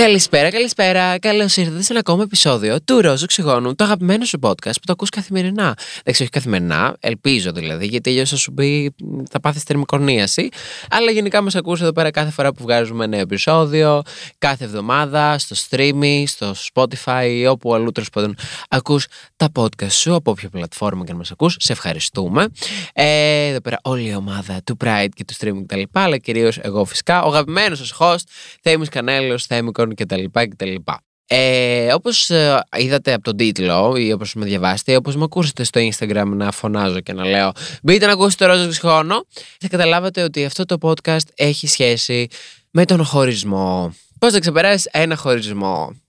Καλησπέρα, καλησπέρα. Καλώς ήρθατε σε ένα ακόμα επεισόδιο του Ρόζου Οξυγόνου, το αγαπημένο σου podcast που το ακούς καθημερινά. Δεν ξέρω, όχι καθημερινά, ελπίζω δηλαδή, γιατί αλλιώς θα σου πει θα πάθεις θερμοκορνίαση. Αλλά γενικά μας ακούς εδώ πέρα κάθε φορά που βγάζουμε ένα επεισόδιο, κάθε εβδομάδα, στο streaming, στο Spotify ή όπου αλλού τέλος πάντων ακούς τα podcast σου, από όποια πλατφόρμα και να μας ακούς. Σε ευχαριστούμε. Ε, εδώ πέρα όλη η ομάδα του Pride και του streaming κτλ. Αλλά κυρίως εγώ φυσικά, ο αγαπημένος σας host, Θέμη Κανέλος, Θέμη κτλ. κτλ. Ε, Όπως είδατε από τον τίτλο ή όπως με διαβάσετε, όπως με ακούσετε στο Instagram να φωνάζω και να λέω Μπείτε να ακούσετε το Ρόζο Ψυχόνο, θα καταλάβατε ότι αυτό το podcast έχει σχέση με τον χωρισμό. Πώς θα ξεπεράσεις ένα χωρισμό;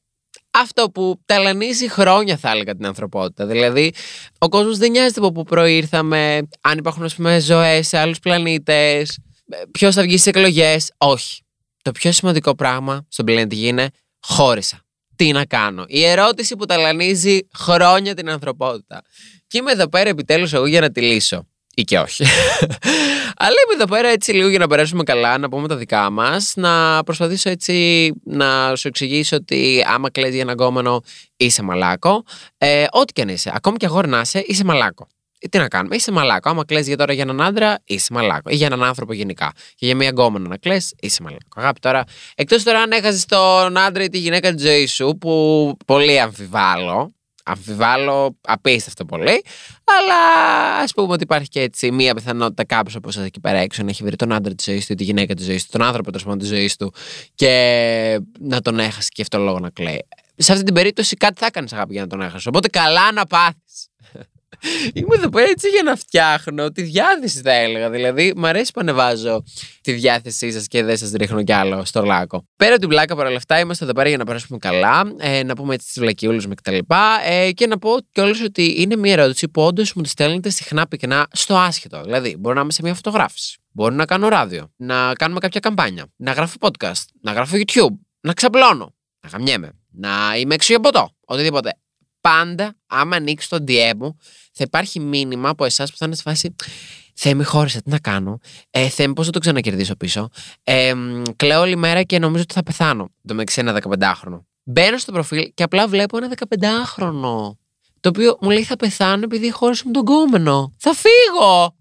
Αυτό που ταλανίζει χρόνια, θα έλεγα, την ανθρωπότητα. Δηλαδή, ο κόσμος δεν νοιάζεται από πού προήρθαμε, αν υπάρχουν, ας πούμε, ζωές σε άλλους πλανήτες, ποιος θα βγει στις εκλογές. Όχι το πιο σημαντικό πράγμα στον πλανήτη Γη είναι χώρισα. Τι να κάνω. Η ερώτηση που ταλανίζει χρόνια την ανθρωπότητα. Και είμαι εδώ πέρα επιτέλους εγώ για να τη λύσω. Ή και όχι. Αλλά είμαι εδώ πέρα έτσι λίγο για να περάσουμε καλά, να πούμε τα δικά μας. Να προσπαθήσω έτσι να σου εξηγήσω ότι άμα κλαίζει για έναν κόμενο είσαι μαλάκο. Ε, ό,τι και αν είσαι. Ακόμη και αγόρι να είσαι, είσαι μαλάκο. Ε, τι να κάνουμε, είσαι μαλάκο. Άμα κλαις για τώρα για έναν άντρα, είσαι μαλάκο. Ή για έναν άνθρωπο γενικά. Και για μια γκόμενα να κλαις, είσαι μαλάκο. Αγάπη τώρα, εκτός τώρα αν έχασες τον άντρα ή τη γυναίκα της ζωής σου, που πολύ αμφιβάλλω. Αμφιβάλλω απίστευτο πολύ. Αλλά ας πούμε ότι υπάρχει και έτσι μία πιθανότητα κάποιος από εσάς εκεί πέρα έξω να έχει βρει τον άντρα της ζωής του ή τη γυναίκα της ζωής του, τον άνθρωπο τέλος της ζωής του και να τον έχασε και αυτό λόγο να κλαίει. Σε αυτή την περίπτωση κάτι θα έκανε αγάπη για να τον έχασες. Οπότε καλά να πάθεις. Είμαι εδώ πέρα έτσι για να φτιάχνω τη διάθεση, θα έλεγα. Δηλαδή, μου αρέσει που ανεβάζω τη διάθεσή σας και δεν σας ρίχνω κι άλλο στο λάκκο. Πέρα από την πλάκα παρόλα αυτά, είμαστε εδώ πέρα για να περάσουμε καλά, ε, να πούμε έτσι τις βλακιούλες με κτλ. Ε, και να πω κιόλας ότι είναι μια ερώτηση που όντως μου τη στέλνετε συχνά πυκνά στο άσχετο. Δηλαδή, μπορώ να είμαι σε μια φωτογράφηση. Μπορώ να κάνω ράδιο, να κάνουμε κάποια καμπάνια, να γράφω podcast, να γράφω YouTube, να ξαπλώνω, να γαμιέμαι, να είμαι έξω για ποτό, οτιδήποτε πάντα, άμα ανοίξει το DM μου, θα υπάρχει μήνυμα από εσάς που θα είναι σε φάση. Θέμη, χώρισα, τι να κάνω; Ε, Θέμη, πώ θα το ξανακερδίσω πίσω; Ε, κλαίω όλη μέρα και νομίζω ότι θα πεθάνω. Το μεταξύ ένα 15χρονο. Μπαίνω στο προφίλ και απλά βλέπω ένα 15χρονο. Το οποίο μου λέει θα πεθάνω επειδή χώρισα με τον κόμενο. Θα φύγω!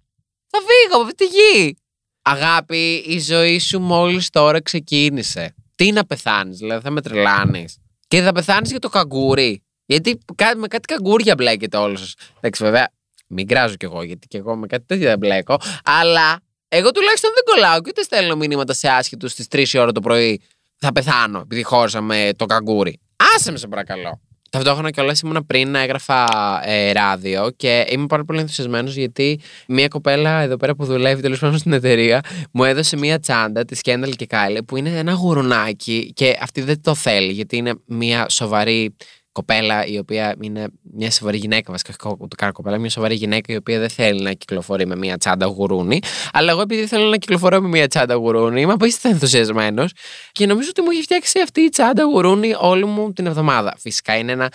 Θα φύγω από αυτή τη γη! Αγάπη, η ζωή σου μόλις τώρα ξεκίνησε. Τι να πεθάνεις, δηλαδή θα με τρελάνεις. Και θα πεθάνεις για το καγκούρι. Γιατί με κάτι καγκούρια μπλέκεται όλος σας. Εντάξει, βέβαια, μην κράζω κι εγώ, γιατί κι εγώ με κάτι τέτοιο δεν μπλέκω. Αλλά εγώ τουλάχιστον δεν κολλάω και ούτε στέλνω μηνύματα σε άσχετου στις 3 ώρα το πρωί. Θα πεθάνω επειδή χώρισα με το καγκούρι. Άσε με, σε παρακαλώ. Ταυτόχρονα κιόλας ήμουν πριν να έγραφα ε, ράδιο και είμαι πάρα πολύ ενθουσιασμένος γιατί μια κοπέλα εδώ πέρα που δουλεύει τέλος πάντων στην εταιρεία μου έδωσε μια τσάντα της Kendall και Kylie που είναι ένα γουρουνάκι και αυτή δεν το θέλει γιατί είναι μια σοβαρή κοπέλα η οποία είναι μια σοβαρή γυναίκα, βασικά το κάνω κοπέλα, μια σοβαρή γυναίκα η οποία δεν θέλει να κυκλοφορεί με μια τσάντα γουρούνι. Αλλά εγώ επειδή θέλω να κυκλοφορώ με μια τσάντα γουρούνι, είμαι απίστευτα ενθουσιασμένος και νομίζω ότι μου έχει φτιάξει αυτή η τσάντα γουρούνι όλη μου την εβδομάδα. Φυσικά είναι ένα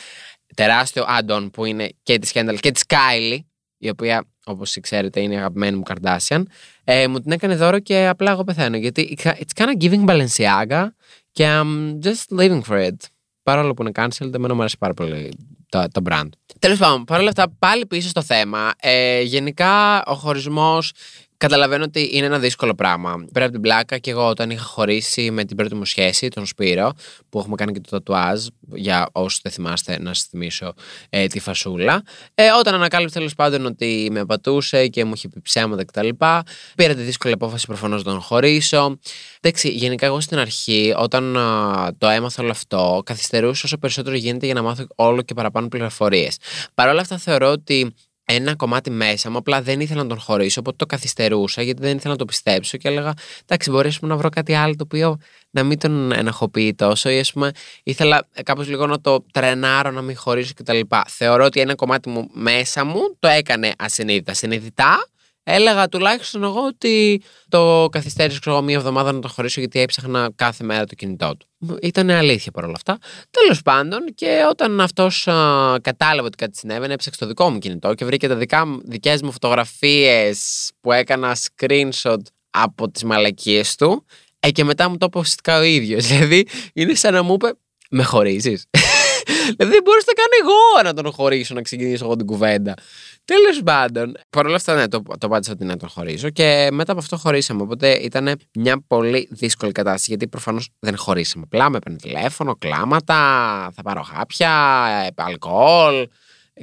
τεράστιο add-on που είναι και της Kendall και της Kylie, η οποία όπως ξέρετε είναι η αγαπημένη μου Kardashian. Ε, μου την έκανε δώρο και απλά εγώ πεθαίνω γιατί it's kind of giving Balenciaga και I'm just living for it παρόλο που είναι cancelled, εμένα μου αρέσει πάρα πολύ το, το brand. Τέλος πάντων, παρόλα αυτά, πάλι πίσω στο θέμα. Ε, γενικά, ο χωρισμός Καταλαβαίνω ότι είναι ένα δύσκολο πράγμα. Πέρα από την πλάκα, και εγώ όταν είχα χωρίσει με την πρώτη μου σχέση, τον Σπύρο, που έχουμε κάνει και το τατουάζ, για όσους δεν θυμάστε να σας θυμίσω ε, τη φασούλα. Ε, όταν ανακάλυψα τέλος πάντων ότι με πατούσε και μου είχε πει ψέματα κτλ. Πήρα τη δύσκολη απόφαση προφανώς να τον χωρίσω. Εντάξει, γενικά εγώ στην αρχή, όταν το έμαθα όλο αυτό, καθυστερούσα όσο περισσότερο γίνεται για να μάθω όλο και παραπάνω πληροφορίες. Παρ' όλα αυτά θεωρώ ότι ένα κομμάτι μέσα μου. Απλά δεν ήθελα να τον χωρίσω, οπότε το καθυστερούσα γιατί δεν ήθελα να το πιστέψω και έλεγα Εντάξει, μπορεί να βρω κάτι άλλο το οποίο να μην τον ενοχοποιεί τόσο, ή ας πούμε ήθελα κάπως λίγο να το τρενάρω, να μην χωρίσω κτλ. Θεωρώ ότι ένα κομμάτι μου μέσα μου το έκανε ασυνείδητα. Συνειδητά έλεγα τουλάχιστον εγώ ότι το καθυστέρησε ξέρω, εγώ, μία εβδομάδα να το χωρίσω γιατί έψαχνα κάθε μέρα το κινητό του. Ήταν αλήθεια παρόλα αυτά. Τέλος πάντων, και όταν αυτός κατάλαβε ότι κάτι συνέβαινε, έψαξε το δικό μου κινητό και βρήκε τα δικές μου φωτογραφίες που έκανα screenshot από τις μαλακίες του. Ε, και μετά μου το είπε ουσιαστικά ο ίδιος. Δηλαδή, είναι σαν να μου είπε, Με χωρίζεις. δηλαδή, δεν μπορούσα να κάνω εγώ να τον χωρίσω, να ξεκινήσω εγώ την κουβέντα. Τέλος πάντων, παρ' όλα αυτά, ναι, το, το πάτησα ότι να τον χωρίσω και μετά από αυτό χωρίσαμε. Οπότε ήταν μια πολύ δύσκολη κατάσταση γιατί προφανώς δεν χωρίσαμε. Απλά με παίρνει τηλέφωνο, κλάματα, θα πάρω χάπια, ε, αλκοόλ.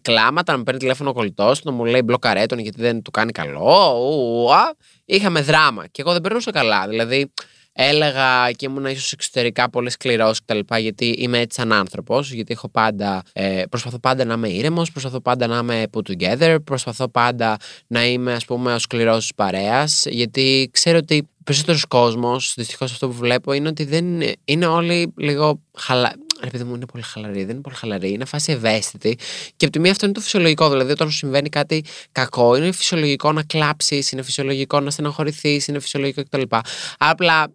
Κλάματα, να με παίρνει τηλέφωνο κολλητός να μου λέει μπλοκαρέτον γιατί δεν του κάνει καλό. Ουα. Είχαμε δράμα και εγώ δεν περνούσα καλά. Δηλαδή, έλεγα και ήμουν ίσως εξωτερικά πολύ σκληρός κτλ. Γιατί είμαι έτσι σαν άνθρωπος. Γιατί έχω πάντα, ε, προσπαθώ πάντα να είμαι ήρεμος, προσπαθώ πάντα να είμαι put together, προσπαθώ πάντα να είμαι, ας πούμε, ο σκληρός της παρέας. Γιατί ξέρω ότι περισσότερος κόσμος, δυστυχώς αυτό που βλέπω, είναι ότι δεν είναι όλοι λίγο χαλα επειδή μου είναι πολύ χαλαρή, δεν είναι πολύ χαλαρή, είναι φάση ευαίσθητη. Και από τη μία αυτό είναι το φυσιολογικό. Δηλαδή, όταν σου συμβαίνει κάτι κακό, είναι φυσιολογικό να κλάψεις, είναι φυσιολογικό να στεναχωρηθείς, είναι φυσιολογικό κτλ. Απλά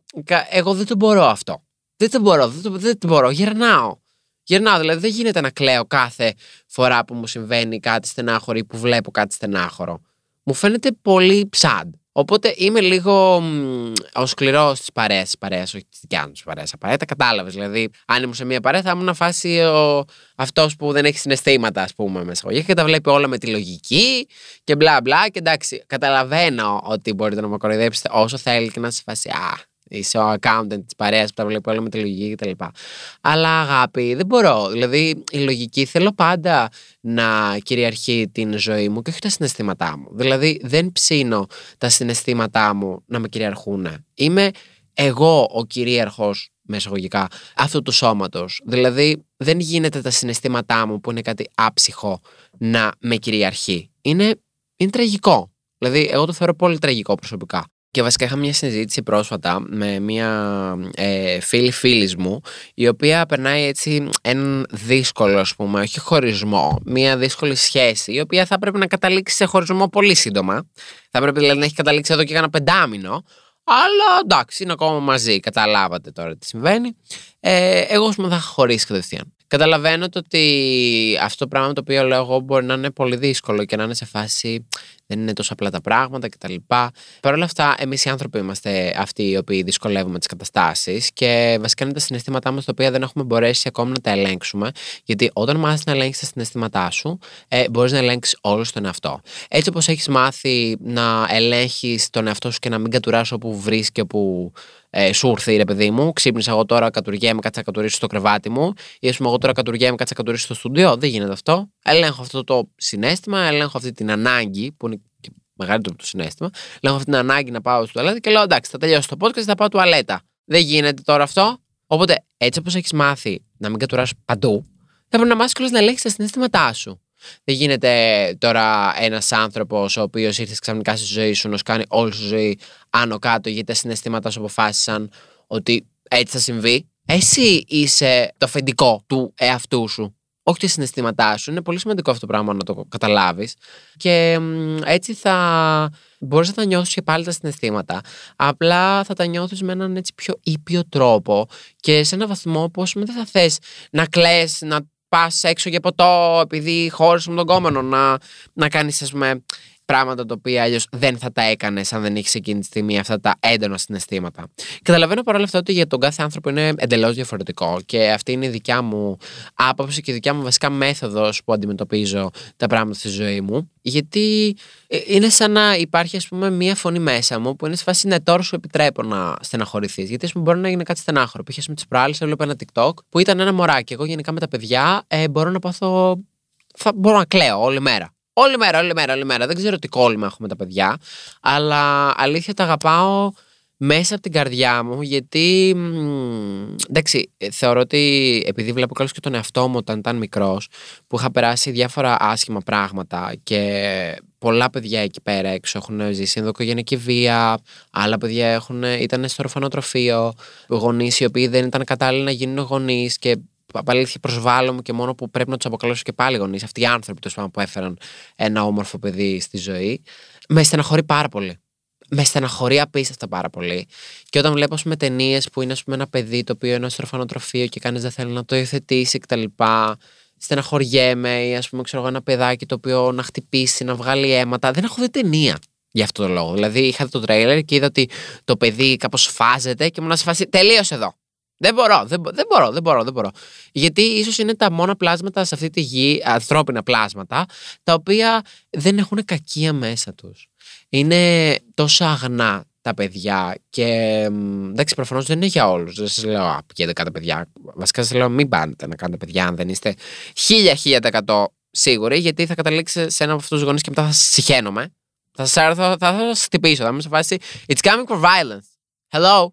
εγώ δεν το μπορώ αυτό. Δεν το μπορώ, δεν το, δεν το μπορώ. Γερνάω. Γερνάω, δηλαδή δεν γίνεται να κλαίω κάθε φορά που μου συμβαίνει κάτι στενάχωρο ή που βλέπω κάτι στενάχωρο. Μου φαίνεται πολύ ψάντ. Οπότε είμαι λίγο ο σκληρός της παρέας, της παρέας, όχι της δικιάς μου παρέα. Παρέας, τα κατάλαβες. Δηλαδή, αν ήμουν σε μια παρέα, θα ήμουν φάση ο... αυτός που δεν έχει συναισθήματα, ας πούμε, μέσα και τα βλέπει όλα με τη λογική και μπλα μπλα. Και εντάξει, καταλαβαίνω ότι μπορείτε να με κοροϊδέψετε όσο θέλει και να σε φάση. Α, είσαι ο accountant της παρέας που τα βλέπει όλα με τη λογική κτλ. Αλλά αγάπη, δεν μπορώ. Δηλαδή, η λογική θέλω πάντα να κυριαρχεί την ζωή μου και όχι τα συναισθήματά μου. Δηλαδή, δεν ψήνω τα συναισθήματά μου να με κυριαρχούν. Είμαι εγώ ο κυρίαρχος μεσαγωγικά αυτού του σώματος. Δηλαδή, δεν γίνεται τα συναισθήματά μου που είναι κάτι άψυχο να με κυριαρχεί. Είναι, είναι τραγικό. Δηλαδή, εγώ το θεωρώ πολύ τραγικό προσωπικά. Και βασικά είχα μια συζήτηση πρόσφατα με μια ε, φίλη φίλης μου, η οποία περνάει έτσι έναν δύσκολο, ας πούμε, όχι χωρισμό, μια δύσκολη σχέση, η οποία θα πρέπει να καταλήξει σε χωρισμό πολύ σύντομα. Θα πρέπει δηλαδή να έχει καταλήξει εδώ και ένα πεντάμινο. Αλλά εντάξει, είναι ακόμα μαζί. Καταλάβατε τώρα τι συμβαίνει. Ε, εγώ, θα είχα χωρίσει κατευθείαν. Καταλαβαίνω ότι αυτό το πράγμα το οποίο λέω εγώ μπορεί να είναι πολύ δύσκολο και να είναι σε φάση δεν είναι τόσο απλά τα πράγματα κτλ. Παρ' όλα αυτά, εμείς οι άνθρωποι είμαστε αυτοί οι οποίοι δυσκολεύουμε τις καταστάσεις και βασικά είναι τα συναισθήματά μας τα οποία δεν έχουμε μπορέσει ακόμη να τα ελέγξουμε. Γιατί όταν μάθεις να ελέγξεις τα συναισθήματά σου, ε, μπορείς να ελέγξεις όλο τον εαυτό. Έτσι όπως έχεις μάθει να ελέγχεις τον εαυτό σου και να μην κατουράς όπου βρει και όπου ε, σου ήρθε ρε παιδί μου. Ξύπνησα εγώ τώρα, κατουργέμαι, κάτσα κατουρίσω στο κρεβάτι μου. Ή ας πούμε, εγώ τώρα κατουργέμαι, κάτσα κατουρίσω στο στούντιο. Δεν γίνεται αυτό. Ελέγχω αυτό το συνέστημα, ελέγχω αυτή την ανάγκη που είναι και μεγαλύτερο από το συνέστημα. Ελέγχω αυτή την ανάγκη να πάω στο τουαλέτα και λέω εντάξει, θα τελειώσω το podcast και θα πάω τουαλέτα. Δεν γίνεται τώρα αυτό. Οπότε έτσι όπως έχεις μάθει να μην κατουράσει παντού, θα πρέπει να μάθεις να ελέγξει τα συναισθήματά σου. Δεν γίνεται τώρα ένας άνθρωπος ο οποίος ήρθε ξαφνικά στη ζωή σου να σου κάνει όλη σου ζωή άνω κάτω γιατί τα συναισθήματα σου αποφάσισαν ότι έτσι θα συμβεί. Εσύ είσαι το αφεντικό του εαυτού σου. Όχι τα συναισθήματά σου. Είναι πολύ σημαντικό αυτό το πράγμα να το καταλάβεις. Και έτσι θα μπορείς να τα νιώθει και πάλι τα συναισθήματα. Απλά θα τα νιώθεις με έναν έτσι πιο ήπιο τρόπο και σε έναν βαθμό που δεν θα θες να κλαις, να πας έξω για ποτό επειδή χώρισε με τον κόμενο να, να κάνεις, ας πούμε, πράγματα τα οποία αλλιώς δεν θα τα έκανες αν δεν είχε εκείνη τη στιγμή αυτά τα έντονα συναισθήματα. Καταλαβαίνω παρόλα αυτά ότι για τον κάθε άνθρωπο είναι εντελώς διαφορετικό και αυτή είναι η δικιά μου άποψη και η δικιά μου βασικά μέθοδος που αντιμετωπίζω τα πράγματα στη ζωή μου. Γιατί ε, είναι σαν να υπάρχει, ας πούμε, μία φωνή μέσα μου που είναι σε φάση ναι, τώρα σου επιτρέπω να στεναχωρηθείς. Γιατί, ας πούμε, μπορεί να γίνει κάτι στενάχωρο. Πήγε με τι προάλλε, έβλεπα ένα TikTok που ήταν ένα μωράκι. Εγώ γενικά με τα παιδιά ε, μπορώ να πάθω. Θα μπορώ να κλαίω όλη μέρα. Όλη μέρα, όλη μέρα, όλη μέρα. Δεν ξέρω τι κόλλημα έχω με τα παιδιά. Αλλά αλήθεια τα αγαπάω μέσα από την καρδιά μου γιατί εντάξει θεωρώ ότι επειδή βλέπω καλώς και τον εαυτό μου όταν ήταν μικρός που είχα περάσει διάφορα άσχημα πράγματα και πολλά παιδιά εκεί πέρα έξω έχουν ζήσει ενδοκογενική βία άλλα παιδιά έχουν, ήταν στο ορφανοτροφείο γονείς οι οποίοι δεν ήταν κατάλληλοι να γίνουν γονείς και αλήθεια προσβάλλω και μόνο που πρέπει να τους αποκαλέσω και πάλι γονείς. Αυτοί οι άνθρωποι που έφεραν ένα όμορφο παιδί στη ζωή. με στεναχωρεί πάρα πολύ. Με στεναχωρεί απίστευτα πάρα πολύ. Και όταν βλέπω, με ταινίες που είναι, ας πούμε, ένα παιδί το οποίο είναι στο ορφανοτροφείο και κανείς δεν θέλει να το υιοθετήσει κτλ. Στεναχωριέμαι ή, ας πούμε, ξέρω εγώ, ένα παιδάκι το οποίο να χτυπήσει, να βγάλει αίματα. Δεν έχω δει ταινία για αυτό το λόγο. Δηλαδή, είχα δει το τρέιλερ και είδα ότι το παιδί κάπως φάζεται και μου να σε φάσει. Τελείωσε εδώ. Δεν μπορώ, δεν, δεν μπορώ, δεν μπορώ, δεν μπορώ. Γιατί ίσως είναι τα μόνα πλάσματα σε αυτή τη γη, ανθρώπινα πλάσματα, τα οποία δεν έχουν κακία μέσα τους. Είναι τόσο αγνά τα παιδιά και εντάξει, προφανώς δεν είναι για όλους. Δεν σας λέω, Α, πηγαίνετε κάτε παιδιά. Βασικά σας λέω, μην πάτε να κάνετε παιδιά αν δεν είστε χίλια χίλια εκατό σίγουροι, γιατί θα καταλήξετε σε ένα από αυτούς τους γονείς και μετά θα σα συχαίνομαι. Θα σας έρθω, θα σας χτυπήσω. Θα είμαι σε φάση It's coming for violence. Hello.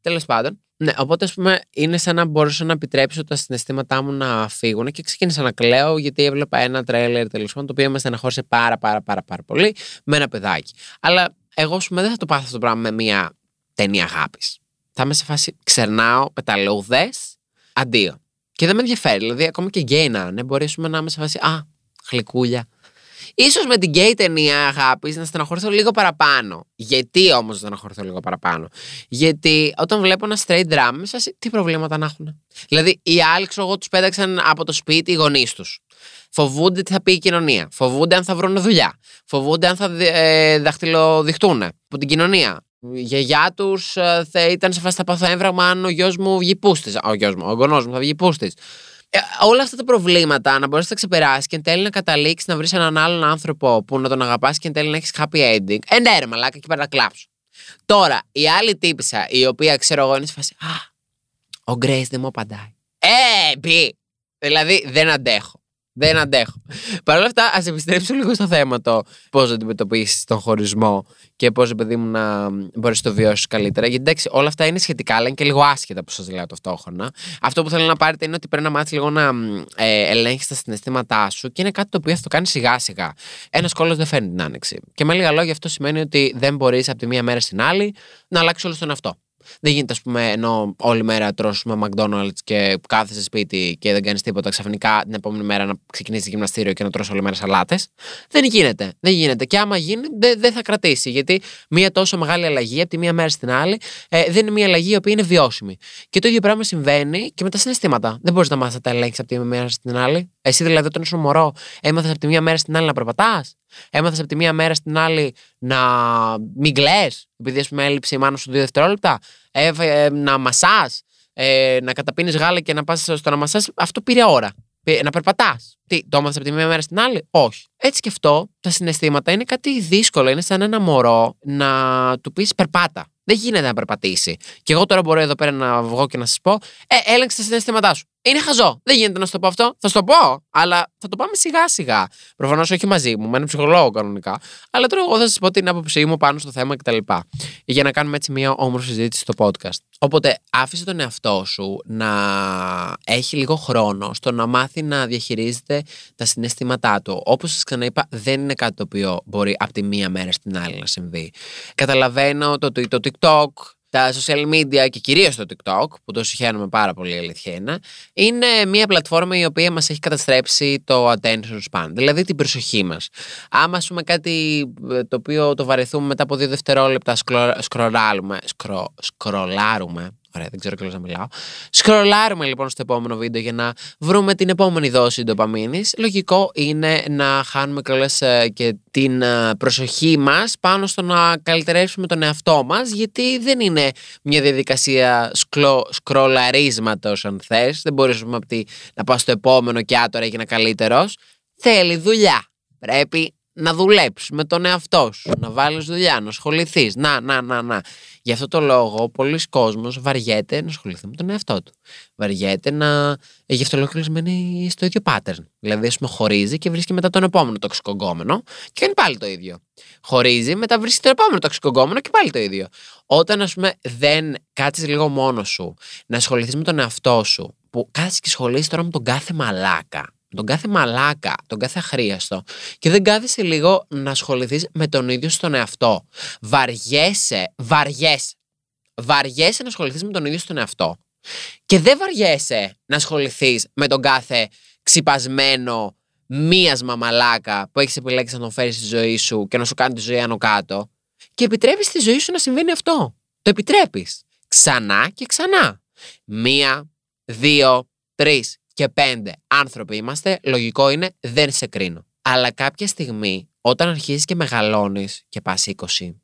Τέλος πάντων. Ναι, οπότε ας πούμε είναι σαν να μπορούσα να επιτρέψω τα συναισθήματά μου να φύγουν και ξεκίνησα να κλαίω γιατί έβλεπα ένα τρέλερ τέλος πάντων το οποίο με στεναχώρησε πάρα πάρα πάρα πάρα πολύ με ένα παιδάκι. Αλλά εγώ σου δεν θα το πάθω αυτό το πράγμα με μια ταινία αγάπης. Θα είμαι σε φάση ξερνάω, πεταλούδε, αντίο. Και δεν με ενδιαφέρει. Δηλαδή, ακόμα και γκέι να είναι, μπορεί να είμαι σε φάση Α, γλυκούλια, σω με την γκέι ταινία αγάπη να στεναχωρηθώ λίγο παραπάνω. Γιατί όμως να στεναχωρηθώ λίγο παραπάνω; Γιατί όταν βλέπω ένα straight drum, σα τι προβλήματα να έχουν. Δηλαδή, οι άλλοι, ξέρω εγώ, τους πέταξαν από το σπίτι οι γονείς τους. Φοβούνται τι θα πει η κοινωνία. Φοβούνται αν θα βρουν δουλειά. Φοβούνται αν θα ε, δαχτυλοδειχτούν από την κοινωνία. Η γιαγιά τους ε, θα ήταν σε φάση θα πάθω έμβραγμα αν ο γιος μου βγει πούστης. Ο γιος μου, ο γονός μου θα βγει πούστης. Ε, όλα αυτά τα προβλήματα να μπορείς να τα ξεπεράσεις και εν τέλει να καταλήξεις να βρεις έναν άλλον άνθρωπο που να τον αγαπάς και εν τέλει να έχεις happy ending. Ε, ναι, ρε, μαλάκα, εκεί πέρα να κλάψω. Τώρα, η άλλη τύπησα, η οποία ξέρω εγώ είναι σε φάση. Α, ο Γκρέι δεν μου απαντάει. Ε, μπει. Δηλαδή, δεν αντέχω. Δεν αντέχω. Παρ' όλα αυτά, ας επιστρέψω λίγο στο θέμα το πώς να αντιμετωπίσεις τον χωρισμό και πώς, παιδί μου, να μπορείς να το βιώσεις καλύτερα. Γιατί εντάξει, όλα αυτά είναι σχετικά, αλλά είναι και λίγο άσχετα που σας λέω ταυτόχρονα. Αυτό που θέλω να πάρετε είναι ότι πρέπει να μάθεις λίγο να ε, ελέγχεις τα συναισθήματά σου και είναι κάτι το οποίο θα το κάνεις σιγά σιγά. Ένας κόλλο δεν φέρνει την άνοιξη. Και με λίγα λόγια, αυτό σημαίνει ότι δεν μπορείς από τη μία μέρα στην άλλη να αλλάξεις όλο τον αυτό. Δεν γίνεται, ας πούμε, ενώ όλη μέρα τρώσουμε McDonald's και κάθεσαι σπίτι και δεν κάνεις τίποτα, ξαφνικά την επόμενη μέρα να ξεκινήσεις γυμναστήριο και να τρώσει όλη μέρα σαλάτες. Δεν γίνεται. Δεν γίνεται. Και άμα γίνει, δεν δε θα κρατήσει. Γιατί μία τόσο μεγάλη αλλαγή από τη μία μέρα στην άλλη ε, δεν είναι μία αλλαγή η οποία είναι βιώσιμη. Και το ίδιο πράγμα συμβαίνει και με τα συναισθήματα. Δεν μπορείς να μάθεις να τα ελέγξει από τη μία μέρα στην άλλη. Εσύ δηλαδή, όταν ήσουν μωρό, έμαθες από τη μία μέρα στην άλλη να περπατάς; Έμαθες από τη μία μέρα στην άλλη να μην κλαίε, επειδή ας πούμε έλειψε η μάνα σου δύο δευτερόλεπτα; Ε, να μασάς, ε, να καταπίνεις γάλα και να πας στο να μασάς; Αυτό πήρε ώρα. Να περπατάς. Τι, το έμαθες από τη μία μέρα στην άλλη; Όχι. Έτσι και αυτό, τα συναισθήματα είναι κάτι δύσκολο. Είναι σαν ένα μωρό να του πεις περπάτα. Δεν γίνεται να περπατήσει. Και εγώ τώρα μπορώ εδώ πέρα να βγω και να σας πω, Ε, έλεγξε τα συναισθήματά σου. Είναι χαζό. Δεν γίνεται να σου το πω αυτό. Θα σου το πω, αλλά θα το πάμε σιγά σιγά. Προφανώς όχι μαζί μου, με έναν ψυχολόγο κανονικά. Αλλά τώρα εγώ θα σας πω την άποψή μου πάνω στο θέμα κτλ. Για να κάνουμε έτσι μια όμορφη συζήτηση στο podcast. Οπότε άφησε τον εαυτό σου να έχει λίγο χρόνο στο να μάθει να διαχειρίζεται τα συναισθήματά του. Όπως σας ξαναείπα, δεν είναι κάτι το οποίο μπορεί από τη μία μέρα στην άλλη να συμβεί. Καταλαβαίνω το, το, το TikTok, τα social media και κυρίως το TikTok, που το συγχαίρουμε πάρα πολύ, η αλήθεια είναι, είναι μια πλατφόρμα η οποία μας έχει καταστρέψει το attention span, δηλαδή την προσοχή μας. Άμα, ας πούμε, κάτι ε, το οποίο το βαρεθούμε μετά από δύο δευτερόλεπτα, σκρολάρουμε, σκρο, σκρολάρουμε Ωραία, δεν ξέρω κιόλας να μιλάω. Σκρολάρουμε λοιπόν στο επόμενο βίντεο για να βρούμε την επόμενη δόση ντοπαμίνης. Λογικό είναι να χάνουμε κιόλας ε, και την ε, προσοχή μας πάνω στο να καλυτερεύσουμε τον εαυτό μας, γιατί δεν είναι μια διαδικασία σκλο, σκρολαρίσματος, αν θες. Δεν μπορείς να πας στο επόμενο και άτορα έγινε καλύτερος. Θέλει δουλειά. Πρέπει να δουλέψεις με τον εαυτό σου, να βάλεις δουλειά, να ασχοληθείς. Να, να, να, να. Γι' αυτό το λόγο, πολλοί κόσμος βαριέται να ασχοληθεί με τον εαυτό του. Βαριέται να. Γι' αυτό λόγο κλεισμένοι στο ίδιο pattern. Δηλαδή, ας πούμε, χωρίζει και βρίσκει μετά τον επόμενο τοξικογκόμενο και κάνει πάλι το ίδιο. Χωρίζει, μετά βρίσκει τον επόμενο τοξικογκόμενο και πάλι το ίδιο. Όταν, ας πούμε, δεν κάτσεις λίγο μόνος σου να ασχοληθείς με τον εαυτό σου, που κάτσει και ασχολείσαι τώρα με τον κάθε μαλάκα τον κάθε μαλάκα, τον κάθε αχρίαστο και δεν κάθεσαι λίγο να ασχοληθείς με τον ίδιο στον εαυτό. Βαριέσαι, βαριέσαι. Βαριέσαι να ασχοληθείς με τον ίδιο στον εαυτό. Και δεν βαριέσαι να ασχοληθείς με τον κάθε ξυπασμένο μία μαμαλάκα που έχεις επιλέξει να τον φέρεις στη ζωή σου και να σου κάνει τη ζωή άνω κάτω. Και επιτρέπεις στη ζωή σου να συμβαίνει αυτό. Το επιτρέπεις. Ξανά και ξανά. Μία, δύο, τρεις και πέντε άνθρωποι είμαστε. Λογικό είναι, δεν σε κρίνω. Αλλά κάποια στιγμή, όταν αρχίζεις και μεγαλώνεις και πας 20,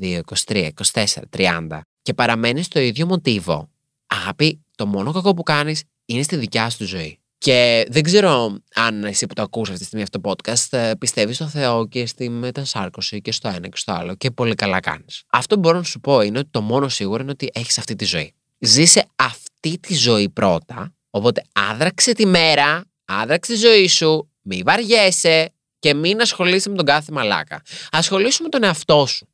22, 23, 24, 30 και παραμένεις στο ίδιο μοτίβο, αγάπη, το μόνο κακό που κάνεις είναι στη δικιά σου ζωή. Και δεν ξέρω αν εσύ που το ακούς αυτή τη στιγμή αυτό το podcast ε, πιστεύεις στο Θεό και στη μετασάρκωση και στο ένα και στο άλλο και πολύ καλά κάνεις. Αυτό που μπορώ να σου πω είναι ότι το μόνο σίγουρο είναι ότι έχεις αυτή τη ζωή. Ζήσε αυτή τη ζωή πρώτα, οπότε άδραξε τη μέρα, άδραξε τη ζωή σου, μη βαριέσαι και μην ασχολείσαι με τον κάθε μαλάκα. Ασχολήσου με τον εαυτό σου.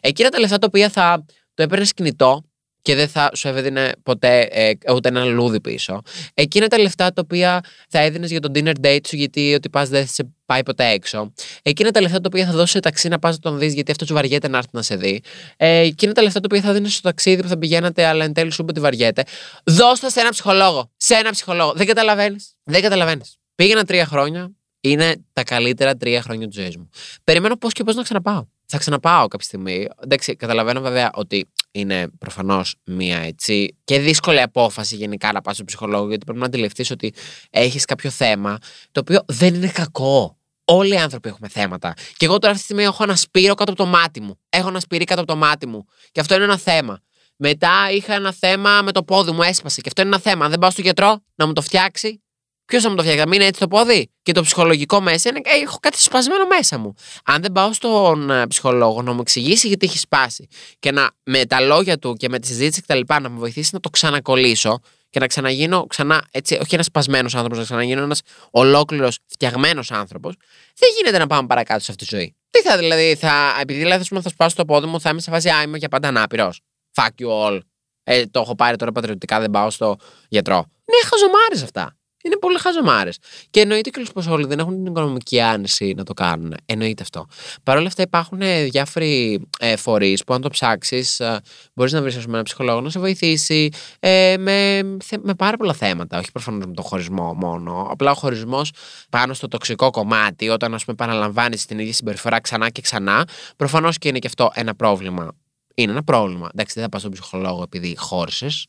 Εκείνα τα λεφτά τα οποία θα το έπαιρνες κινητό και δεν θα σου έδινε ποτέ ε, ούτε ένα λούδι πίσω. Εκείνα τα λεφτά τα οποία θα έδινες για τον dinner date σου, γιατί ότι πα δεν σε πάει ποτέ έξω. Εκείνα τα λεφτά τα οποία θα δώσεις σε ταξί να πας να τον δεις, γιατί αυτό σου βαριέται να έρθει να σε δει. Ε, εκείνα τα λεφτά τα οποία θα δίνεις στο ταξίδι που θα πηγαίνατε, αλλά εν τέλει σου είπε ότι βαριέται. Δώστα σε ένα ψυχολόγο. Σε ένα ψυχολόγο. Δεν καταλαβαίνεις. Δεν καταλαβαίνεις. Πήγαινα τρία χρόνια. Είναι τα καλύτερα τρία χρόνια της ζωής μου. Περιμένω πώς και πώς να ξαναπάω. Θα ξαναπάω κάποια στιγμή. Εντάξει, καταλαβαίνω βέβαια ότι είναι προφανώς μία έτσι και δύσκολη απόφαση γενικά να πας στον ψυχολόγο, γιατί πρέπει να αντιληφθείς ότι έχεις κάποιο θέμα το οποίο δεν είναι κακό. Όλοι οι άνθρωποι έχουμε θέματα. Και εγώ τώρα αυτή τη στιγμή έχω ένα σπύρο κάτω από το μάτι μου. Έχω ένα σπυρί κάτω από το μάτι μου. Και αυτό είναι ένα θέμα. Μετά είχα ένα θέμα με το πόδι μου, έσπασε. Και αυτό είναι ένα θέμα. Αν δεν πάω στο γιατρό να μου το φτιάξει, Ποιος θα μου το φτιάξει, να μείνει έτσι το πόδι; Και το ψυχολογικό μέσα είναι, ε, έχω κάτι σπασμένο μέσα μου. Αν δεν πάω στον ε, ψυχολόγο να μου εξηγήσει γιατί έχει σπάσει και να με τα λόγια του και με τη συζήτηση κτλ. να με βοηθήσει να το ξανακολλήσω και να ξαναγίνω ξανά, έτσι, όχι ένας σπασμένος άνθρωπος, να ξαναγίνω ένας ολόκληρος φτιαγμένος άνθρωπος, δεν γίνεται να πάμε παρακάτω σε αυτή τη ζωή. Τι θα δηλαδή, θα, επειδή δηλαδή θα σπάσω το πόδι μου, θα είμαι σε φάση άιμο για πάντα ανάπηρος. Fuck you all. Ε, το έχω πάρει τώρα πατριωτικά, δεν πάω στο γιατρό. Ναι, χαζομάρες αυτά. Είναι πολύ χαζομάρες. Και εννοείται και πω όλοι δεν έχουν την οικονομική άνεση να το κάνουν. Εννοείται αυτό. Παρ' όλα αυτά υπάρχουν ε, διάφοροι ε, φορείς που, αν το ψάξεις, ε, μπορείς να βρεις ένα ψυχολόγο να σε βοηθήσει ε, με, με πάρα πολλά θέματα. Όχι προφανώς με τον χωρισμό μόνο. Απλά ο χωρισμός πάνω στο τοξικό κομμάτι, όταν ας πούμε παραλαμβάνει την ίδια συμπεριφορά ξανά και ξανά, προφανώς και είναι και αυτό ένα πρόβλημα. Είναι ένα πρόβλημα. Εντάξει, δεν θα πας στον ψυχολόγο επειδή χώρισες.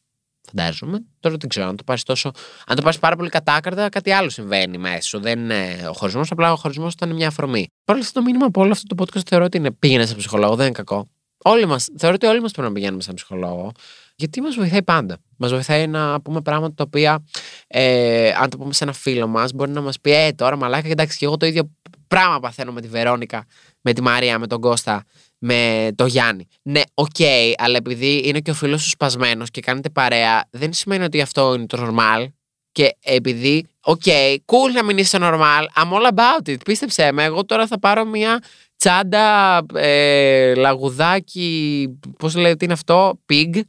Φαντάζομαι. Τώρα δεν ξέρω. Αν το πάρεις τόσο. Αν το πάρεις πάρα πολύ κατάκαρτα, κάτι άλλο συμβαίνει μέσα σου. Δεν είναι ο χωρισμός, απλά ο χωρισμός ήταν μια αφορμή. Παρ' αυτό το μήνυμα από όλο αυτό το podcast θεωρώ ότι είναι πήγαινε σε ψυχολόγο, δεν είναι κακό. Όλοι μας, θεωρώ ότι όλοι μας πρέπει να πηγαίνουμε σε ψυχολόγο. Γιατί μας βοηθάει πάντα. Μας βοηθάει να πούμε πράγματα τα οποία, ε, αν το πούμε σε ένα φίλο μας, μπορεί να μας πει: Ε, τώρα μαλάκα, εντάξει, και εγώ το ίδιο πράγμα παθαίνω με τη Βερόνικα, με τη Μαρία, με τον Κώστα με το Γιάννη. Ναι, ok, okay, αλλά επειδή είναι και ο φίλος σου σπασμένος και κάνετε παρέα, δεν σημαίνει ότι αυτό είναι το normal. Και επειδή, ok, okay, cool να μην είσαι normal, I'm all about it. Πίστεψέ με, εγώ τώρα θα πάρω μια τσάντα ε, λαγουδάκι, πώς λέει, τι είναι αυτό, pig,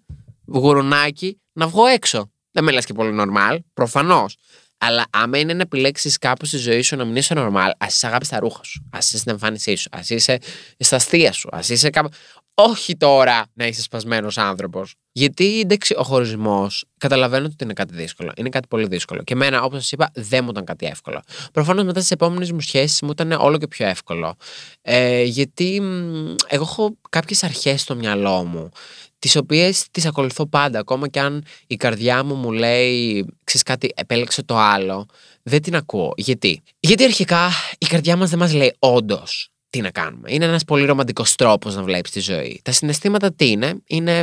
γουρουνάκι, να βγω έξω. Δεν με λες και πολύ normal, προφανώς. Αλλά άμα είναι να επιλέξεις κάπου στη ζωή σου να μην είσαι normal, ας είσαι αγάπης στα ρούχα σου, ας είσαι στην εμφάνισή σου, ας είσαι στα αστεία σου, ας είσαι κάπου. Όχι τώρα να είσαι σπασμένος άνθρωπος. Γιατί εντάξει, ο χωρισμός καταλαβαίνω ότι είναι κάτι δύσκολο. Είναι κάτι πολύ δύσκολο. Και εμένα, όπως σας είπα, δεν μου ήταν κάτι εύκολο. Προφανώς μετά τις επόμενες μου σχέσεις μου ήταν όλο και πιο εύκολο. Ε, γιατί εγώ έχω κάποιες αρχές στο μυαλό μου τις οποίες τις ακολουθώ πάντα. Ακόμα και αν η καρδιά μου μου λέει, ξέρεις κάτι, επέλεξε το άλλο, δεν την ακούω. Γιατί; Γιατί αρχικά η καρδιά μας δεν μας λέει όντως τι να κάνουμε. Είναι ένας πολύ ρομαντικός τρόπος να βλέπεις τη ζωή. Τα συναισθήματα τι είναι, είναι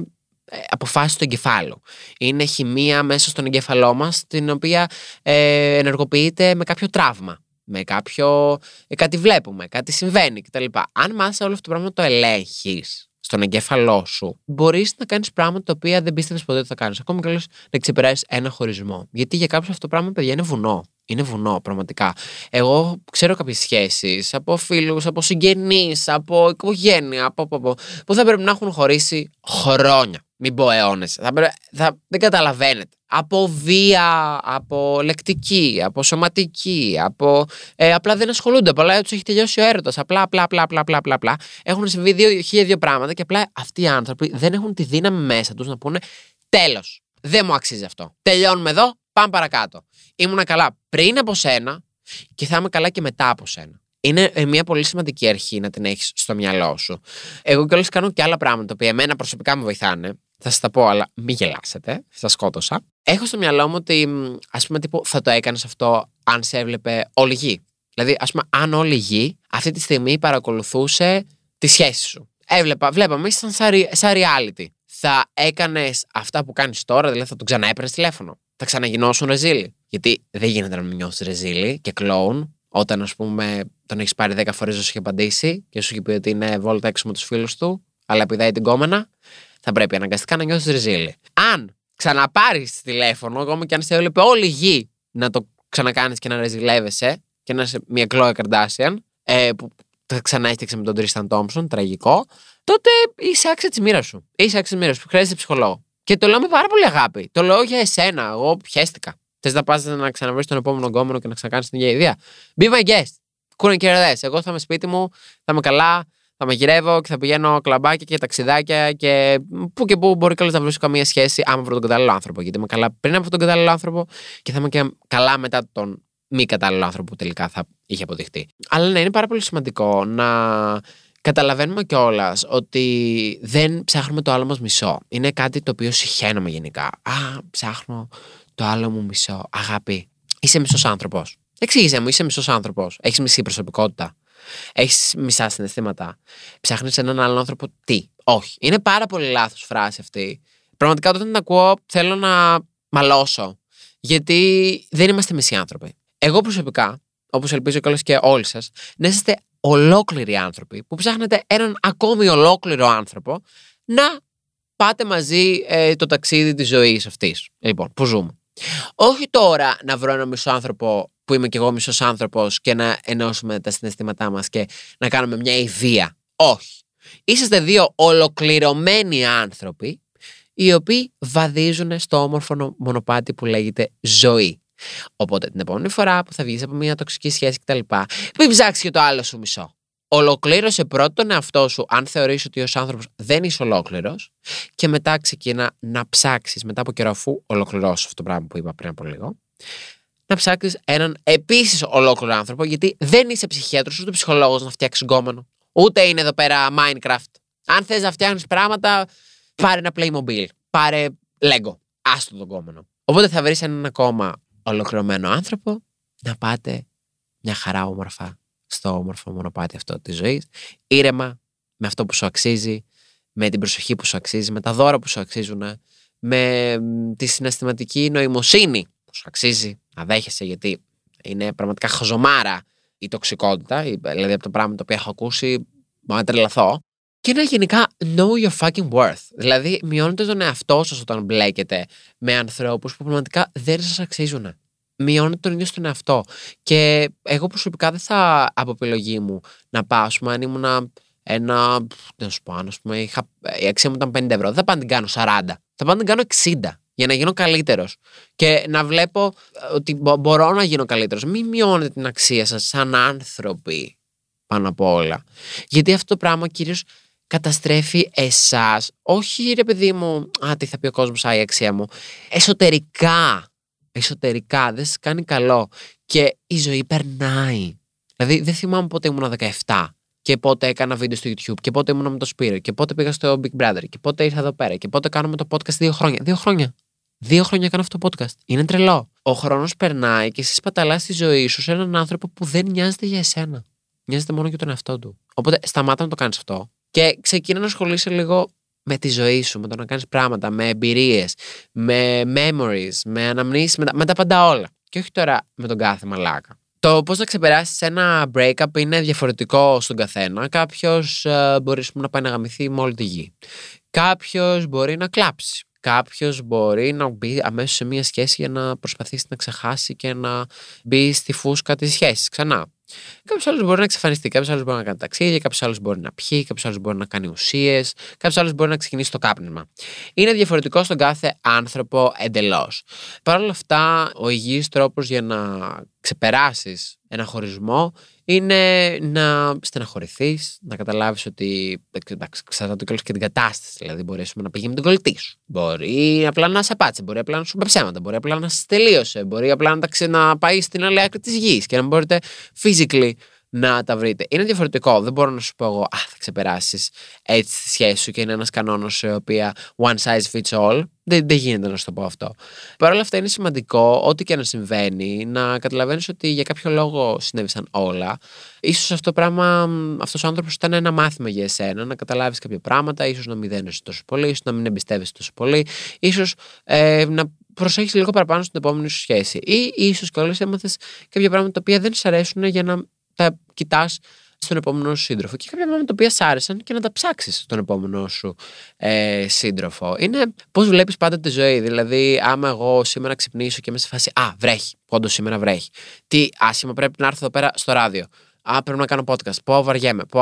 ε, αποφάσεις του εγκεφάλου. Είναι χημεία μέσα στον εγκέφαλό μας, την οποία ε, ενεργοποιείται με κάποιο τραύμα. Με κάποιο. Ε, κάτι βλέπουμε, κάτι συμβαίνει κτλ. Αν μάθεις όλο αυτό το πράγμα το ελέγχεις, στον εγκέφαλό σου, μπορείς να κάνεις πράγματα τα οποία δεν πίστευες ποτέ ότι θα κάνεις. Ακόμη και να ξεπεράσεις ένα χωρισμό. Γιατί για κάποιους αυτό το πράγμα, παιδιά, είναι βουνό. Είναι βουνό, πραγματικά. Εγώ ξέρω κάποιες σχέσεις από φίλους, από συγγενείς, από οικογένεια, από, από, από, που θα πρέπει να έχουν χωρίσει χρόνια. Μην πω αιώνες. Θα, θα, δεν καταλαβαίνετε από βία, από λεκτική, από σωματική, από. Ε, απλά δεν ασχολούνται. Απλά τους έχει τελειώσει ο έρωτας. Απλά, απλά, απλά, απλά, απλά, απλά, απλά. Έχουν συμβεί δύο, χίλια δύο πράγματα και απλά αυτοί οι άνθρωποι δεν έχουν τη δύναμη μέσα τους να πούνε τέλος. Δεν μου αξίζει αυτό. Τελειώνουμε εδώ, πάμε παρακάτω. Ήμουνα καλά πριν από σένα, και θα είμαι καλά και μετά από σένα. Είναι ε, μια πολύ σημαντική αρχή να την έχεις στο μυαλό σου. Εγώ κιόλας κάνω και άλλα πράγματα τα οποία εμένα προσωπικά με βοηθάνε. Θα σας τα πω, αλλά μην γελάσετε. Σα σκότωσα. Έχω στο μυαλό μου ότι, ας πούμε, τύπου, θα το έκανες αυτό αν σε έβλεπε όλη γη. Δηλαδή, ας πούμε, αν όλη γη αυτή τη στιγμή παρακολουθούσε τη σχέση σου. Έβλεπα, βλέπαμε, ήσταν σαν reality. Θα έκανες αυτά που κάνεις τώρα, δηλαδή θα τον ξαναέπαιρνες τηλέφωνο. Θα ξαναγινώσουν ρεζίλι. Γιατί δεν γίνεται να μην νιώσει ρεζίλι και κλόουν όταν, ας πούμε, τον έχεις πάρει 10 φορές να σου έχει απαντήσει και σου έχει πει ότι είναι βόλτα έξω με τους φίλους του, αλλά επιδάει την κόμενα, θα πρέπει αναγκαστικά να νιώσεις ρεζίλι. Αν ξαναπάρεις τηλέφωνο, ακόμα και αν σε έβλεπε όλη η γη να το ξανακάνεις και να ρεζιλεύεσαι και να είσαι μια Chloe Kardashian, ε, που τα ξανά με τον Τρίσταν Τόμψον, τραγικό, τότε είσαι άξια της μοίρας σου. Είσαι άξια της μοίρας σου. Χρειάζεται ψυχολόγο. Και το λέω με πάρα πολύ αγάπη. Το λέω για εσένα. Εγώ πιέστηκα. Θες να πας να ξαναβρεις τον επόμενο γκόμενο και να ξανακάνεις την ίδια ιδέα; Be my guest. Κούνε και ρεδές. Εγώ θα είμαι σπίτι μου, θα είμαι καλά, θα μαγειρεύω και θα πηγαίνω κλαμπάκια και ταξιδάκια και που και που μπορεί καλώς να βρίσκω καμία σχέση άμα βρω τον κατάλληλο άνθρωπο. Γιατί είμαι καλά πριν από τον κατάλληλο άνθρωπο και θα είμαι και καλά μετά τον μη κατάλληλο άνθρωπο που τελικά θα είχε αποδειχτεί. Αλλά ναι, είναι πάρα πολύ σημαντικό να καταλαβαίνουμε κιόλας ότι δεν ψάχνουμε το άλλο μας μισό. Είναι κάτι το οποίο συχαίνομαι γενικά. Α, ψάχνω το άλλο μου μισό. Αγάπη. Είσαι μισός άνθρωπος. Εξήγησε μου, είσαι μισός άνθρωπος. Έχεις μισή προσωπικότητα. Έχεις μισά συναισθήματα. Ψάχνεις έναν άλλον άνθρωπο. Τι; Όχι. Είναι πάρα πολύ λάθος φράση αυτή. Πραγματικά όταν την ακούω θέλω να μαλώσω. Γιατί δεν είμαστε μισοί άνθρωποι. Εγώ προσωπικά, όπως ελπίζω κιόλας και όλοι σας, να είστε ολόκληροι άνθρωποι που ψάχνετε έναν ακόμη ολόκληρο άνθρωπο να πάτε μαζί ε, το ταξίδι της ζωής αυτής. Λοιπόν, που ζούμε. Όχι τώρα να βρω ένα μισό άνθρωπο που είμαι κι εγώ μισός άνθρωπος και να ενώσουμε τα συναισθήματά μας και να κάνουμε μια ιδέα. Όχι. Είσαστε δύο ολοκληρωμένοι άνθρωποι οι οποίοι βαδίζουν στο όμορφο μονοπάτι που λέγεται ζωή. Οπότε την επόμενη φορά που θα βγεις από μια τοξική σχέση κτλ., μην ψάξεις και το άλλο σου μισό. Ολοκλήρωσε πρώτον τον εαυτό σου, αν θεωρήσει ότι ως άνθρωπος δεν είσαι ολόκληρος, και μετά ξεκινά να ψάξεις μετά από καιρό, αφού ολοκληρώσει αυτό το πράγμα που είπα πριν από λίγο, να ψάξεις έναν επίσης ολόκληρο άνθρωπο, γιατί δεν είσαι ψυχίατρο ούτε ψυχολόγος να φτιάξεις γκόμενο. Ούτε είναι εδώ πέρα Minecraft. Αν θες να φτιάχνεις πράγματα, πάρε ένα Playmobil. Πάρε Lego. Άστο τον γκόμενο. Οπότε θα βρεις έναν ακόμα ολοκληρωμένο άνθρωπο να πάτε μια χαρά όμορφα στο όμορφο μονοπάτι αυτό της ζωής. Ήρεμα, με αυτό που σου αξίζει, με την προσοχή που σου αξίζει, με τα δώρα που σου αξίζουν, με τη συναισθηματική νοημοσύνη που σου αξίζει να δέχεσαι, γιατί είναι πραγματικά χαζομάρα η τοξικότητα, δηλαδή από το πράγμα το οποίο έχω ακούσει, μου να τρελαθώ. Και είναι γενικά know your fucking worth. Δηλαδή, μειώνετε τον εαυτό σας όταν μπλέκετε με ανθρώπους που πραγματικά δεν σας αξίζουν μειώνει τον ίδιο στον εαυτό. Και εγώ προσωπικά δεν θα από επιλογή μου να πάω, ας πούμε, αν ήμουν ένα. Να σου πω, ας πούμε, είχα, η αξία μου ήταν 50 ευρώ. Δεν θα πάω να την κάνω 40. Θα πάω να την κάνω 60 για να γίνω καλύτερος. Και να βλέπω ε, ότι μπορώ να γίνω καλύτερος. Μην μειώνετε την αξία σας σαν άνθρωποι πάνω απ' όλα. Γιατί αυτό το πράγμα κυρίως καταστρέφει εσάς. Όχι, ρε παιδί μου, Α, τι θα πει ο κόσμος, Α, η αξία μου. Εσωτερικά εσωτερικά, δεν σε κάνει καλό. Και η ζωή περνάει. Δηλαδή, δεν θυμάμαι πότε ήμουν 17 και πότε έκανα βίντεο στο YouTube και πότε ήμουν με το Σπύρο και πότε πήγα στο Big Brother και πότε ήρθα εδώ πέρα και πότε κάνουμε το podcast δύο χρόνια. Δύο χρόνια. Δύο χρόνια κάνω αυτό το podcast. Είναι τρελό. Ο χρόνος περνάει και εσύ σπαταλάς τη ζωή σου σε έναν άνθρωπο που δεν νοιάζεται για εσένα. Νοιάζεται μόνο για τον εαυτό του. Οπότε σταμάτα να το κάνεις αυτό και ξεκίνα να ασχολείσαι λίγο με τη ζωή σου, με το να κάνεις πράγματα, με εμπειρίες, με memories, με αναμνήσεις, με τα, με τα πάντα όλα. Και όχι τώρα με τον κάθε μαλάκα. Το πώς να ξεπεράσεις ένα breakup είναι διαφορετικό στον καθένα. Κάποιος ε, μπορείς να πάει να γαμηθεί με όλη τη γη. Κάποιος μπορεί να κλάψει. Κάποιος μπορεί να μπει αμέσως σε μια σχέση για να προσπαθήσει να ξεχάσει και να μπει στη φούσκα της σχέσης ξανά. Κάποιος άλλος μπορεί να εξαφανιστεί, κάποιος άλλος μπορεί να κάνει ταξίδια, κάποιος άλλος μπορεί να πιει, κάποιος άλλος μπορεί να κάνει ουσίες, κάποιος άλλος μπορεί να ξεκινήσει το κάπνισμα. Είναι διαφορετικό στον κάθε άνθρωπο εντελώς. Παρ' όλα αυτά, ο υγιής τρόπος για να ξεπεράσεις ένα χωρισμό είναι να στεναχωρηθείς, να καταλάβεις ότι. Εντάξει, εξαρτάται κιόλας και την κατάσταση. Δηλαδή, μπορεί να πηγαίνει με τον κολλητή σου. Μπορεί απλά να σε πάτσε, μπορεί απλά να σου πει ψέματα, μπορεί απλά να σε τελείωσε, μπορεί απλά να, να πάει στην άλλη άκρη της γης και να μπορείτε physically να τα βρείτε. Είναι διαφορετικό. Δεν μπορώ να σου πω εγώ, Α, θα ξεπεράσεις έτσι τη σχέση σου και είναι ένας κανόνας σε οποία one size fits all. Δεν, δεν γίνεται να σου το πω αυτό. Παρ' όλα αυτά είναι σημαντικό, ό,τι και να συμβαίνει, να καταλαβαίνεις ότι για κάποιο λόγο συνέβησαν όλα. σω αυτό το πράγμα, αυτός ο άνθρωπος ήταν ένα μάθημα για εσένα, να καταλάβεις κάποια πράγματα, ίσως να μην δένεσαι τόσο πολύ, ίσως να μην εμπιστεύεσαι τόσο πολύ, ίσως ε, να προσέχεις λίγο παραπάνω στην επόμενη σου σχέση. Ή ίσως κιόλας έμαθες κάποια πράγματα τα οποία δεν σου αρέσουν για να τα κοιτάς στον επόμενο σου σύντροφο. Και κάποια πράγματα τα οποία σ' άρεσαν και να τα ψάξεις στον επόμενο σου ε, σύντροφο. Είναι πώς βλέπεις πάντα τη ζωή. Δηλαδή, άμα εγώ σήμερα ξυπνήσω και είμαι σε φάση Α, βρέχει. Όντως σήμερα βρέχει. Τι άσχημα πρέπει να έρθω εδώ πέρα στο ράδιο. Α, πρέπει να κάνω podcast. Πω βαριέμαι. Πω,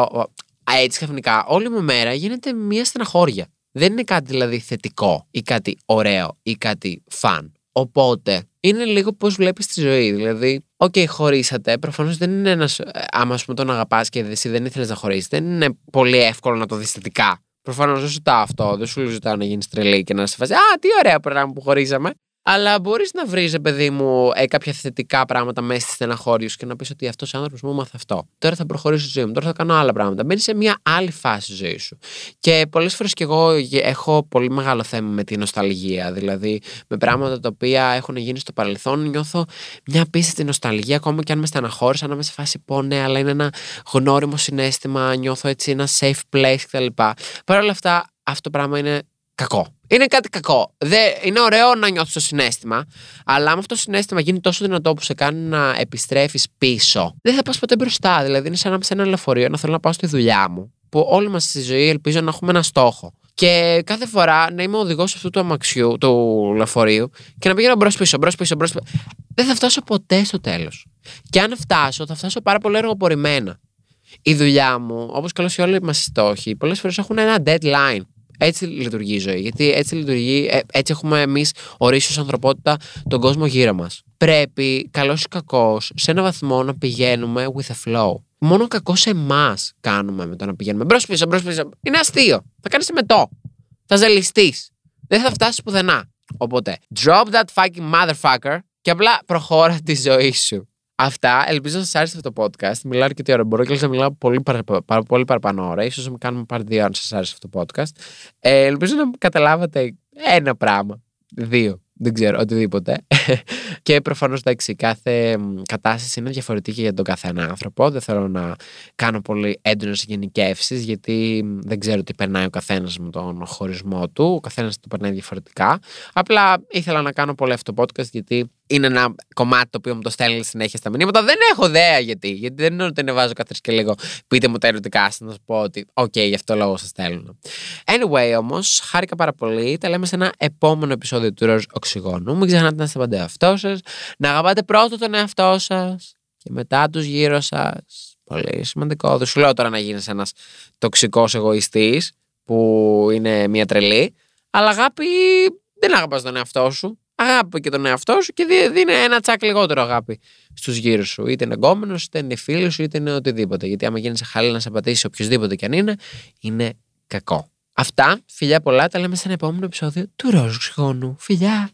Α, έτσι ξαφνικά όλη μου μέρα γίνεται μια στεναχώρια. Δεν είναι κάτι δηλαδή θετικό ή κάτι ωραίο ή κάτι fun. Οπότε είναι λίγο πώς βλέπεις τη ζωή. Δηλαδή, ok, okay, χωρίσατε. Προφανώς δεν είναι ένας. Ε, άμα πούμε τον αγαπάς και εσύ δεν ήθελες να χωρίσει, δεν είναι πολύ εύκολο να το δεις θετικά. Προφανώς δεν σου ζητάω αυτό. Δεν σου ζητάω να γίνεις τρελή και να σε φάση. Α, τι ωραία πράγμα που χωρίσαμε. Αλλά μπορείς να βρεις, παιδί μου, ε, κάποια θετικά πράγματα μέσα στη στεναχώρια σου και να πεις ότι αυτός ο άνθρωπος μου μάθει αυτό. Τώρα θα προχωρήσω στη ζωή μου, τώρα θα κάνω άλλα πράγματα. Μπαίνεις σε μια άλλη φάση ζωή σου. Και πολλές φορές κι εγώ έχω πολύ μεγάλο θέμα με την νοσταλγία. Δηλαδή, με πράγματα τα οποία έχουν γίνει στο παρελθόν, νιώθω μια απίστευτη νοσταλγία, ακόμα και αν με στεναχώρησα, να είμαι σε φάση πω ναι, αλλά είναι ένα γνώριμο συνέστημα, νιώθω έτσι ένα safe place κτλ. Παρ' όλα αυτά, αυτό το πράγμα είναι κακό. Είναι κάτι κακό. Δεν, είναι ωραίο να νιώθεις το συναίσθημα, αλλά αν αυτό το συναίσθημα γίνει τόσο δυνατό που σε κάνει να επιστρέφεις πίσω, δεν θα πας ποτέ μπροστά. Δηλαδή, είναι σαν να είμαι σε ένα λεωφορείο να θέλω να πάω στη δουλειά μου. Που όλοι μας στη ζωή ελπίζω να έχουμε ένα στόχο. Και κάθε φορά να είμαι ο οδηγός αυτού του αμαξιού, του λεωφορείου, και να πηγαίνω μπρος-πίσω, μπρος-πίσω, μπρος-πίσω. Δεν θα φτάσω ποτέ στο τέλος. Και αν φτάσω, θα φτάσω πάρα πολύ αργοπορημένα. Η δουλειά μου, όπως καλώς και όλοι μας οι στόχοι, πολλές φορές έχουν ένα deadline. Έτσι λειτουργεί η ζωή. Γιατί έτσι λειτουργεί, ε, έτσι έχουμε εμείς ορίσει ως ανθρωπότητα τον κόσμο γύρω μας. Πρέπει, καλός ή κακός, σε ένα βαθμό να πηγαίνουμε with the flow. Μόνο κακό σε εμάς κάνουμε με το να πηγαίνουμε μπρος πίσω, μπρος πίσω. Είναι αστείο. Θα κάνεις μετό. Θα ζελιστείς. Δεν θα φτάσεις πουθενά. Οπότε, drop that fucking motherfucker και απλά προχώρα τη ζωή σου. Αυτά. Ελπίζω να σας άρεσε αυτό το podcast. Μιλάω αρκετή ώρα. Μπορώ και να μιλάω πολύ, παρα, παρα, πολύ παραπάνω ώρα. σω να κάνουμε πάρει δύο αν σας άρεσε αυτό το podcast. Ε, ελπίζω να καταλάβατε ένα πράγμα. Δύο. Δεν ξέρω, οτιδήποτε. και προφανώς εντάξει, κάθε κατάσταση είναι διαφορετική για τον καθένα άνθρωπο. Δεν θέλω να κάνω πολύ έντονες γενικεύσεις, γιατί δεν ξέρω τι περνάει ο καθένας με τον χωρισμό του. Ο καθένας το περνάει διαφορετικά. Απλά ήθελα να κάνω πολύ αυτό το podcast, γιατί είναι ένα κομμάτι το οποίο μου το στέλνει συνέχεια στα μηνύματα. Δεν έχω ιδέα γιατί. Γιατί δεν είναι ότι ανεβάζω κάθε και λίγο. Πείτε μου τα ερωτικά σας να σου πω ότι, ok, okay, γι' αυτό λόγο σας στέλνω. Anyway, όμως, χάρηκα πάρα πολύ. Τα λέμε σε ένα επόμενο επεισόδιο του Ροζ Οξυγόνου. Μην ξεχνάτε να είστε πάντα εαυτό σας. Να αγαπάτε πρώτα τον εαυτό σας και μετά τους γύρω σας. Πολύ σημαντικό. Δεν σου λέω τώρα να γίνεις ένας τοξικός εγωιστής που είναι μια τρελή. Αλλά αγάπη δεν αγαπάς τον εαυτό σου αγάπη και τον εαυτό σου και δίνει ένα τσακ λιγότερο αγάπη στους γύρους σου. Είτε είναι εγκόμενος, είτε είναι φίλος σου, είτε είναι οτιδήποτε. Γιατί άμα γίνει χαλή να σε πατήσει οποιοδήποτε κι αν είναι, είναι κακό. Αυτά, φιλιά πολλά, τα λέμε σε ένα επόμενο επεισόδιο του Ρόζου Ξυγόνου. Φιλιά!